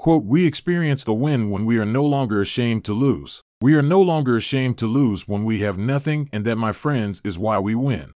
Quote, we experience the win when we are no longer ashamed to lose. We are no longer ashamed to lose when we have nothing, and that, my friends, is why we win.